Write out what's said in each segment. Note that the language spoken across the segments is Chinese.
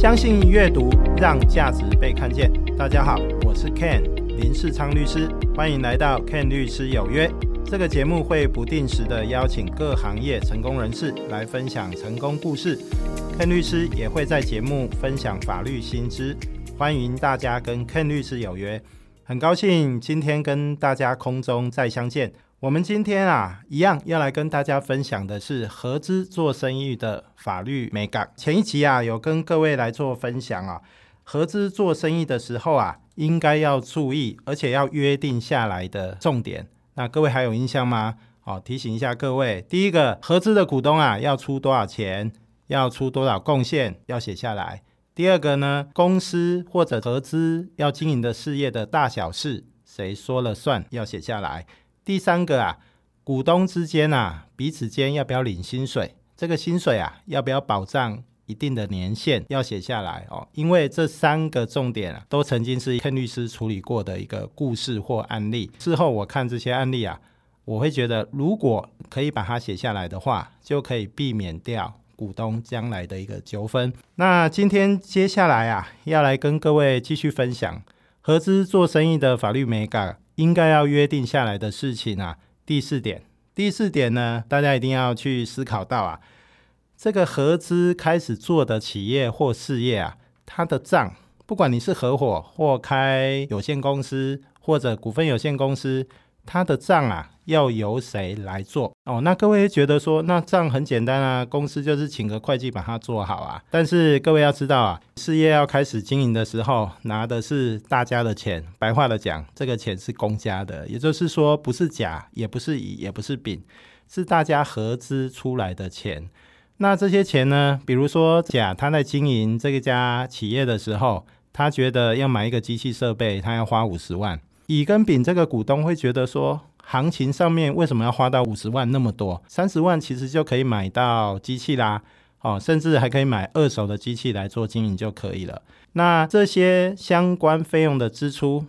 相信阅读，让价值被看见。大家好，我是 Ken 林世昌律师，欢迎来到 Ken 律师有约。这个节目会不定时的邀请各行业成功人士来分享成功故事，Ken 律师也会在节目分享法律新知，欢迎大家跟 Ken 律师有约。很高兴今天跟大家空中再相见。我们今天啊，一样要来跟大家分享的是合资做生意的法律美感。前一集啊，有跟各位来做分享啊，合资做生意的时候啊，应该要注意，而且要约定下来的重点。那各位还有印象吗？好，提醒一下各位，第一个，合资的股东啊，要出多少钱，要出多少贡献，要写下来。第二个呢，公司或者合资要经营的事业的大小事，谁说了算，要写下来。第三个啊，股东之间啊，彼此间要不要领薪水？这个薪水啊，要不要保障一定的年限？要写下来哦。因为这三个重点啊，都曾经是肯律师处理过的一个故事或案例。事后我看这些案例啊，我会觉得，如果可以把它写下来的话，就可以避免掉股东将来的一个纠纷。那今天接下来啊，要来跟各位继续分享合资做生意的法律美感。应该要约定下来的事情啊，第四点，第四点呢，大家一定要去思考到啊，这个合资开始做的企业或事业啊，它的账，不管你是合伙或开有限公司或者股份有限公司。它的账啊，要由谁来做哦？那各位觉得说，那这样很简单啊，公司就是请个会计把它做好啊。但是各位要知道啊，事业要开始经营的时候，拿的是大家的钱。白话的讲，这个钱是公家的，也就是说，不是甲，也不是乙，也不是丙，是大家合资出来的钱。那这些钱呢，比如说甲他在经营这个家企业的时候，他觉得要买一个机器设备，他要花五十万。乙跟丙这个股东会觉得说，行情上面为什么要花到五十万那么多？三十万其实就可以买到机器啦，哦，甚至还可以买二手的机器来做经营就可以了。那这些相关费用的支出，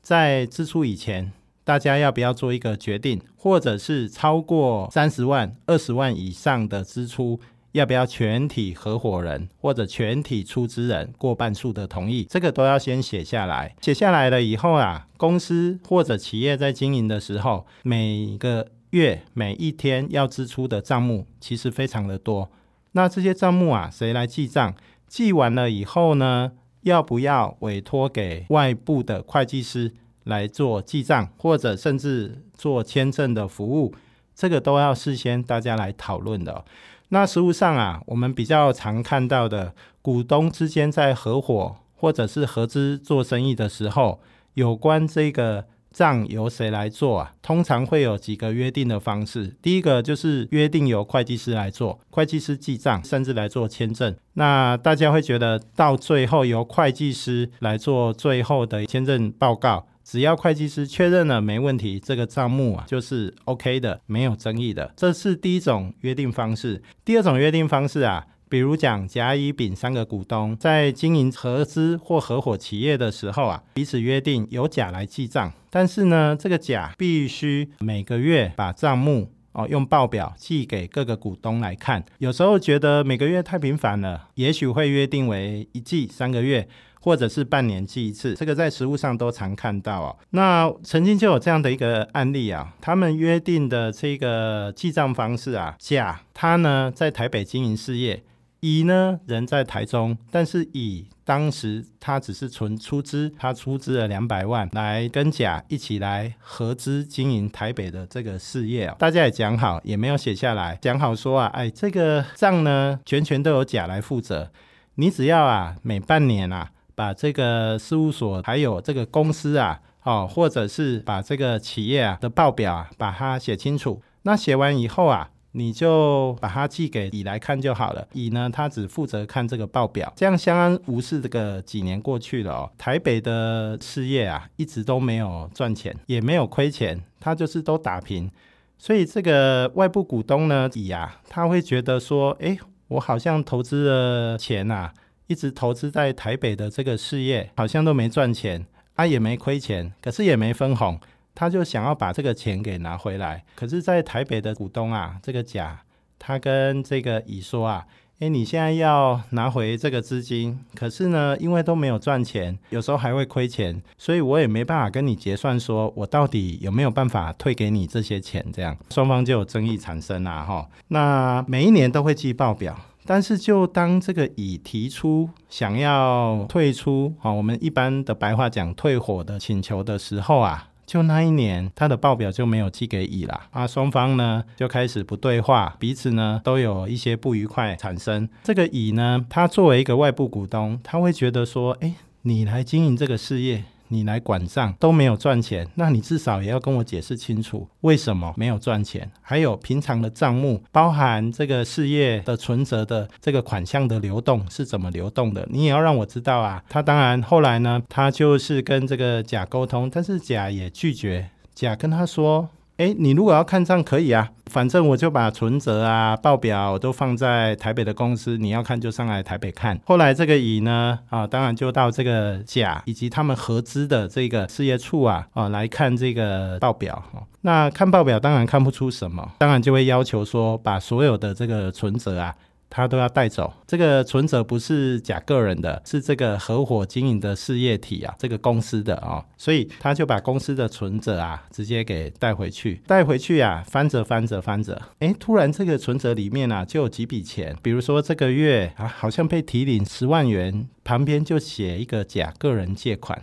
在支出以前，大家要不要做一个决定？或者是超过三十万、二十万以上的支出？要不要全体合伙人或者全体出资人过半数的同意？这个都要先写下来。写下来了以后啊，公司或者企业在经营的时候，每个月每一天要支出的账目其实非常的多。那这些账目啊，谁来记账？记完了以后呢，要不要委托给外部的会计师来做记账，或者甚至做签证的服务？这个都要事先大家来讨论的。那实物上啊，我们比较常看到的股东之间在合伙或者是合资做生意的时候，有关这个账由谁来做啊？通常会有几个约定的方式。第一个就是约定由会计师来做，会计师记账，甚至来做签证。那大家会觉得到最后由会计师来做最后的签证报告。只要会计师确认了没问题，这个账目啊就是 OK 的，没有争议的。这是第一种约定方式。第二种约定方式啊，比如讲甲、乙、丙三个股东在经营合资或合伙企业的时候啊，彼此约定由甲来记账，但是呢，这个甲必须每个月把账目哦用报表寄给各个股东来看。有时候觉得每个月太频繁了，也许会约定为一季三个月。或者是半年记一次，这个在实物上都常看到哦。那曾经就有这样的一个案例啊，他们约定的这个记账方式啊，甲他呢在台北经营事业，乙呢人在台中，但是乙当时他只是纯出资，他出资了两百万来跟甲一起来合资经营台北的这个事业啊。大家也讲好，也没有写下来，讲好说啊，哎，这个账呢全权都由甲来负责，你只要啊每半年啊。把这个事务所还有这个公司啊，哦，或者是把这个企业啊的报表啊，把它写清楚。那写完以后啊，你就把它寄给乙来看就好了。乙呢，他只负责看这个报表，这样相安无事。这个几年过去了哦，台北的事业啊，一直都没有赚钱，也没有亏钱，他就是都打平。所以这个外部股东呢，乙啊，他会觉得说，哎，我好像投资了钱呐。一直投资在台北的这个事业，好像都没赚钱，啊也没亏钱，可是也没分红，他就想要把这个钱给拿回来。可是，在台北的股东啊，这个甲，他跟这个乙说啊，哎，你现在要拿回这个资金，可是呢，因为都没有赚钱，有时候还会亏钱，所以我也没办法跟你结算，说我到底有没有办法退给你这些钱，这样双方就有争议产生啦，哈。那每一年都会记报表，但是就当这个乙提出想要退出，哈，我们一般的白话讲退伙的请求的时候啊。就那一年，他的报表就没有寄给乙了啊，双方呢就开始不对话，彼此呢都有一些不愉快产生。这个乙呢，他作为一个外部股东，他会觉得说，哎，你来经营这个事业。你来管账都没有赚钱，那你至少也要跟我解释清楚为什么没有赚钱。还有平常的账目，包含这个事业的存折的这个款项的流动是怎么流动的，你也要让我知道啊。他当然后来呢，他就是跟这个甲沟通，但是甲也拒绝。甲跟他说。哎，你如果要看账可以啊，反正我就把存折啊、报表都放在台北的公司，你要看就上来台北看。后来这个乙呢，啊，当然就到这个甲以及他们合资的这个事业处啊，啊来看这个报表。那看报表当然看不出什么，当然就会要求说把所有的这个存折啊。他都要带走，这个存折不是甲个人的，是这个合伙经营的事业体啊，这个公司的啊，所以他就把公司的存折啊直接给带回去，带回去啊翻着翻着翻着，哎，突然这个存折里面啊就有几笔钱，比如说这个月啊好像被提领十万元，旁边就写一个甲个人借款，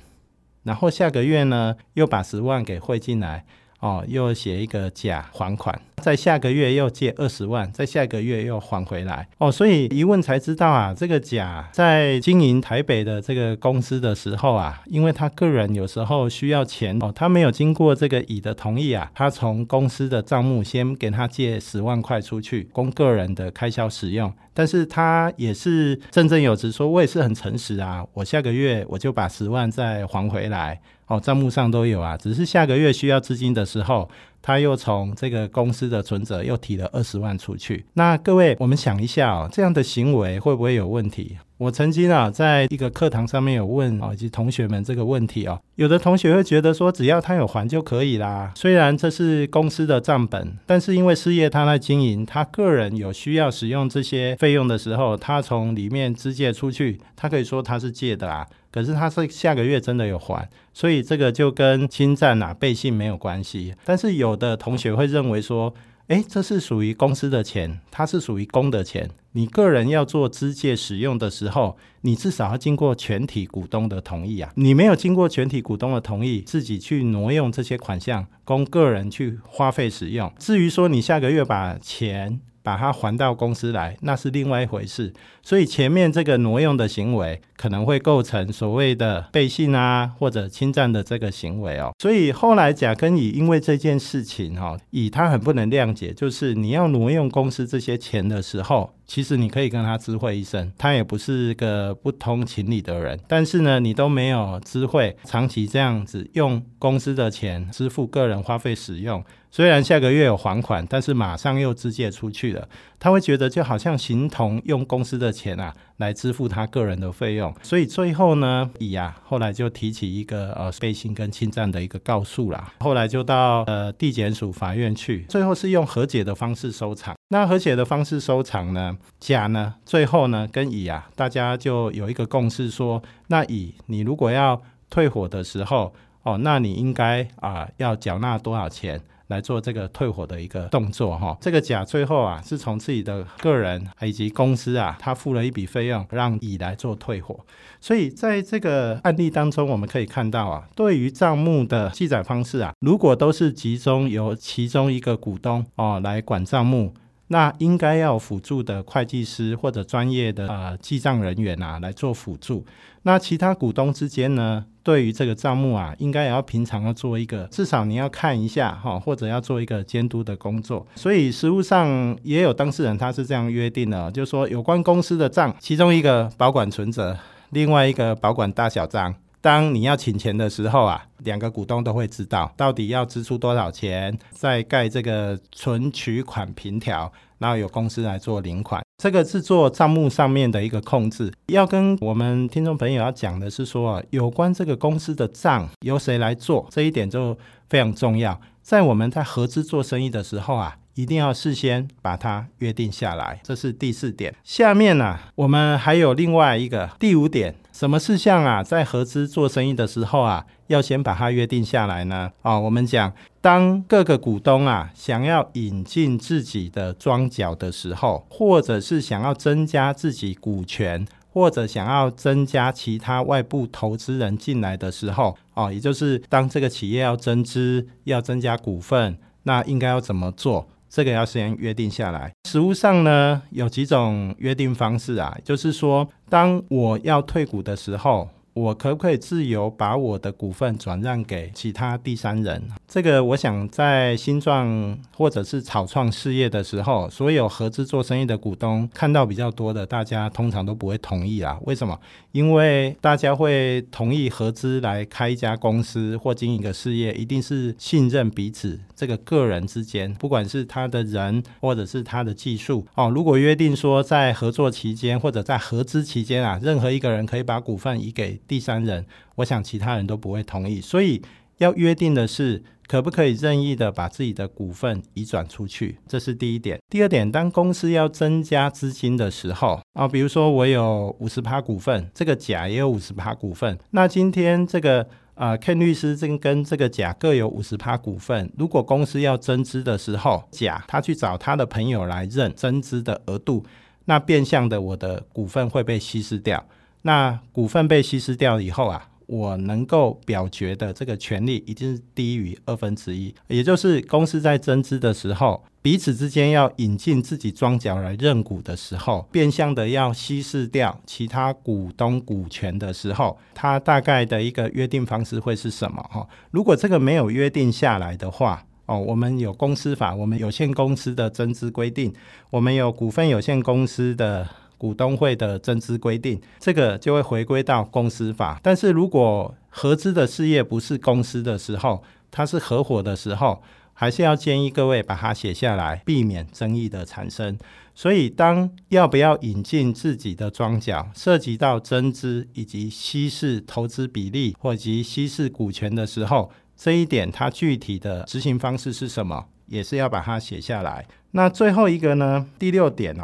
然后下个月呢又把十万给汇进来。哦，又写一个甲还款，在下个月又借二十万，在下个月又还回来。哦，所以一问才知道啊，这个甲在经营台北的这个公司的时候啊，因为他个人有时候需要钱哦，他没有经过这个乙的同意啊，他从公司的账目先给他借十万块出去，供个人的开销使用。但是他也是振振有词说，我也是很诚实啊，我下个月我就把十万再还回来。哦，账目上都有啊，只是下个月需要资金的时候，他又从这个公司的存折又提了二十万出去。那各位，我们想一下哦，这样的行为会不会有问题？我曾经啊，在一个课堂上面有问啊，以及同学们这个问题哦，有的同学会觉得说，只要他有还就可以啦。虽然这是公司的账本，但是因为事业他在经营，他个人有需要使用这些费用的时候，他从里面支借出去，他可以说他是借的啊。可是他是下个月真的有还，所以这个就跟侵占啊背信没有关系。但是有的同学会认为说，哎，这是属于公司的钱，它是属于公的钱，你个人要做资借使用的时候，你至少要经过全体股东的同意啊。你没有经过全体股东的同意，自己去挪用这些款项供个人去花费使用。至于说你下个月把钱，把它还到公司来，那是另外一回事。所以前面这个挪用的行为可能会构成所谓的背信啊，或者侵占的这个行为哦。所以后来甲跟乙因为这件事情哈，乙他很不能谅解，就是你要挪用公司这些钱的时候，其实你可以跟他知会一声，他也不是个不通情理的人。但是呢，你都没有知会，长期这样子用公司的钱支付个人花费使用。虽然下个月有还款，但是马上又支借出去了，他会觉得就好像形同用公司的钱啊来支付他个人的费用，所以最后呢，乙啊后来就提起一个呃背信跟侵占的一个告诉啦，后来就到呃地检署法院去，最后是用和解的方式收场。那和解的方式收场呢，甲呢最后呢跟乙啊大家就有一个共识说，那乙你如果要退伙的时候哦，那你应该啊要缴纳多少钱？来做这个退伙的一个动作哈，这个甲最后啊是从自己的个人以及公司啊，他付了一笔费用让乙来做退伙，所以在这个案例当中，我们可以看到啊，对于账目的记载方式啊，如果都是集中由其中一个股东哦来管账目。那应该要辅助的会计师或者专业的呃记账人员啊来做辅助。那其他股东之间呢，对于这个账目啊，应该也要平常要做一个，至少你要看一下哈，或者要做一个监督的工作。所以实务上也有当事人他是这样约定的，就是说有关公司的账，其中一个保管存折，另外一个保管大小账。当你要请钱的时候啊，两个股东都会知道到底要支出多少钱，再盖这个存取款凭条，然后由公司来做领款。这个是做账目上面的一个控制。要跟我们听众朋友要讲的是说，有关这个公司的账由谁来做，这一点就非常重要。在我们在合资做生意的时候啊，一定要事先把它约定下来，这是第四点。下面呢，我们还有另外一个第五点，什么事项啊？在合资做生意的时候啊，要先把它约定下来呢？啊，我们讲，当各个股东啊想要引进自己的庄脚的时候，或者是想要增加自己股权，或者想要增加其他外部投资人进来的时候，哦，也就是当这个企业要增资、要增加股份，那应该要怎么做？这个要先约定下来。实物上呢，有几种约定方式啊，就是说，当我要退股的时候。我可不可以自由把我的股份转让给其他第三人？这个我想在新创或者是草创事业的时候，所有合资做生意的股东看到比较多的，大家通常都不会同意啊。为什么？因为大家会同意合资来开一家公司或经营一个事业，一定是信任彼此这个个人之间，不管是他的人或者是他的技术哦。如果约定说在合作期间或者在合资期间啊，任何一个人可以把股份移给第三人，我想其他人都不会同意，所以要约定的是，可不可以任意的把自己的股份移转出去，这是第一点。第二点，当公司要增加资金的时候啊，比如说我有五十趴股份，这个甲也有五十趴股份，那今天这个啊，Ken 律师正跟这个甲各有五十趴股份，如果公司要增资的时候，甲他去找他的朋友来认增资的额度，那变相的我的股份会被稀释掉。那股份被稀释掉以后啊，我能够表决的这个权利已经是低于二分之一，也就是公司在增资的时候，彼此之间要引进自己庄脚来认股的时候，变相的要稀释掉其他股东股权的时候，它大概的一个约定方式会是什么？哈，如果这个没有约定下来的话，哦，我们有公司法，我们有限公司的增资规定，我们有股份有限公司的。股东会的增资规定，这个就会回归到公司法。但是如果合资的事业不是公司的时候，它是合伙的时候，还是要建议各位把它写下来，避免争议的产生。所以，当要不要引进自己的庄脚，涉及到增资以及稀释投资比例或及稀释股权的时候，这一点它具体的执行方式是什么，也是要把它写下来。那最后一个呢？第六点哦。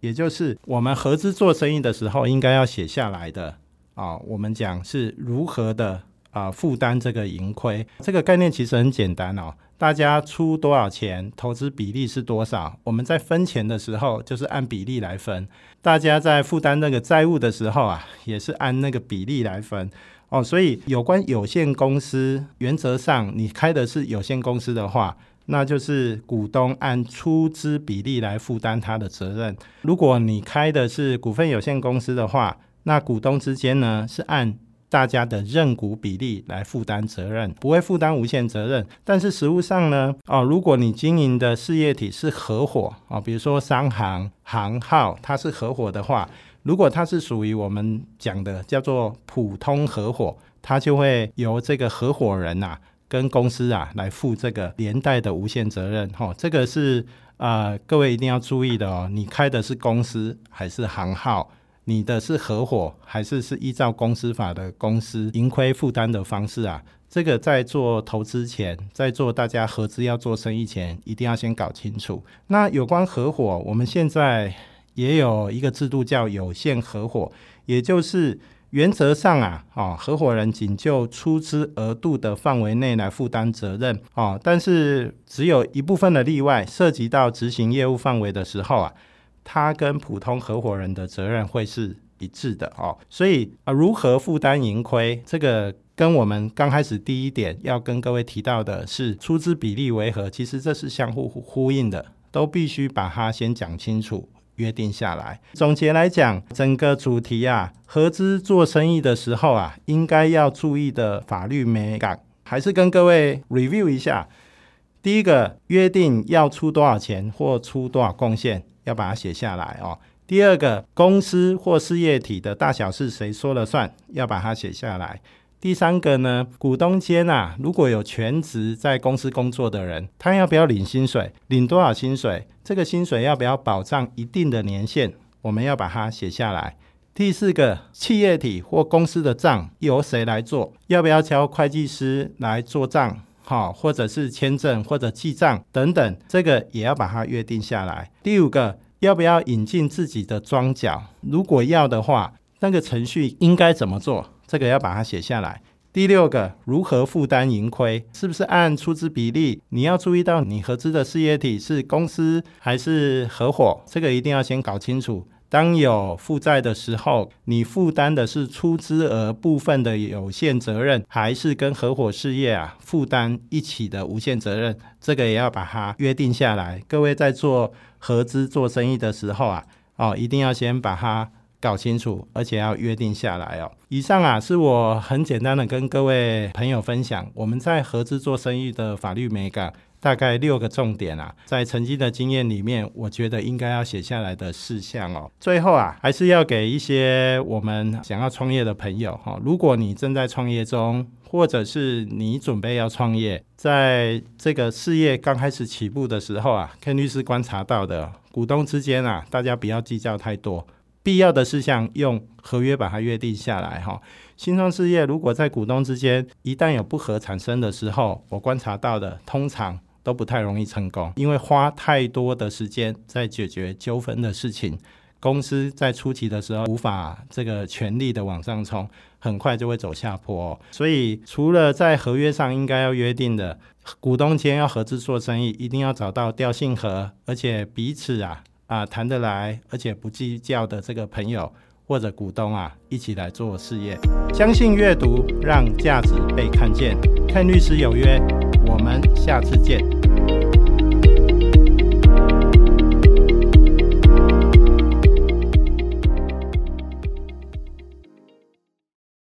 也就是我们合资做生意的时候，应该要写下来的啊。我们讲是如何的啊负担这个盈亏，这个概念其实很简单哦。大家出多少钱，投资比例是多少？我们在分钱的时候就是按比例来分。大家在负担那个债务的时候啊，也是按那个比例来分哦。所以有关有限公司，原则上你开的是有限公司的话。那就是股东按出资比例来负担他的责任。如果你开的是股份有限公司的话，那股东之间呢是按大家的认股比例来负担责任，不会负担无限责任。但是实务上呢，哦，如果你经营的事业体是合伙啊，比如说商行、行号，它是合伙的话，如果它是属于我们讲的叫做普通合伙，它就会由这个合伙人呐。跟公司啊来负这个连带的无限责任，哈，这个是啊，各位一定要注意的哦。你开的是公司还是行号？你的是合伙还是是依照公司法的公司盈亏负担的方式啊？这个在做投资前，在做大家合资要做生意前，一定要先搞清楚。那有关合伙，我们现在也有一个制度叫有限合伙，也就是。原则上啊，哦，合伙人仅就出资额度的范围内来负担责任，哦，但是只有一部分的例外，涉及到执行业务范围的时候啊，他跟普通合伙人的责任会是一致的，哦，所以啊，如何负担盈亏，这个跟我们刚开始第一点要跟各位提到的是出资比例为何，其实这是相互呼应的，都必须把它先讲清楚。约定下来。总结来讲，整个主题啊，合资做生意的时候啊，应该要注意的法律美感，还是跟各位 review 一下。第一个，约定要出多少钱或出多少贡献，要把它写下来哦。第二个，公司或事业体的大小是谁说了算，要把它写下来。第三个呢，股东间啊，如果有全职在公司工作的人，他要不要领薪水？领多少薪水？这个薪水要不要保障一定的年限？我们要把它写下来。第四个，企业体或公司的账由谁来做？要不要交会计师来做账？好，或者是签证或者记账等等，这个也要把它约定下来。第五个，要不要引进自己的庄脚？如果要的话，那个程序应该怎么做？这个要把它写下来。第六个，如何负担盈亏？是不是按出资比例？你要注意到你合资的事业体是公司还是合伙，这个一定要先搞清楚。当有负债的时候，你负担的是出资额部分的有限责任，还是跟合伙事业啊负担一起的无限责任？这个也要把它约定下来。各位在做合资做生意的时候啊，哦，一定要先把它。搞清楚，而且要约定下来哦。以上啊，是我很简单的跟各位朋友分享我们在合资做生意的法律美感，大概六个重点啊，在曾经的经验里面，我觉得应该要写下来的事项哦。最后啊，还是要给一些我们想要创业的朋友哈，如果你正在创业中，或者是你准备要创业，在这个事业刚开始起步的时候啊，Ken 律师观察到的股东之间啊，大家不要计较太多。必要的事项用合约把它约定下来哈。新创事业如果在股东之间一旦有不和产生的时候，我观察到的通常都不太容易成功，因为花太多的时间在解决纠纷的事情，公司在初期的时候无法这个全力的往上冲，很快就会走下坡。所以除了在合约上应该要约定的，股东间要合资做生意，一定要找到调性合，而且彼此啊。啊，谈得来，而且不计较的这个朋友或者股东啊，一起来做事业。相信阅读，让价值被看见。看律师有约，我们下次见。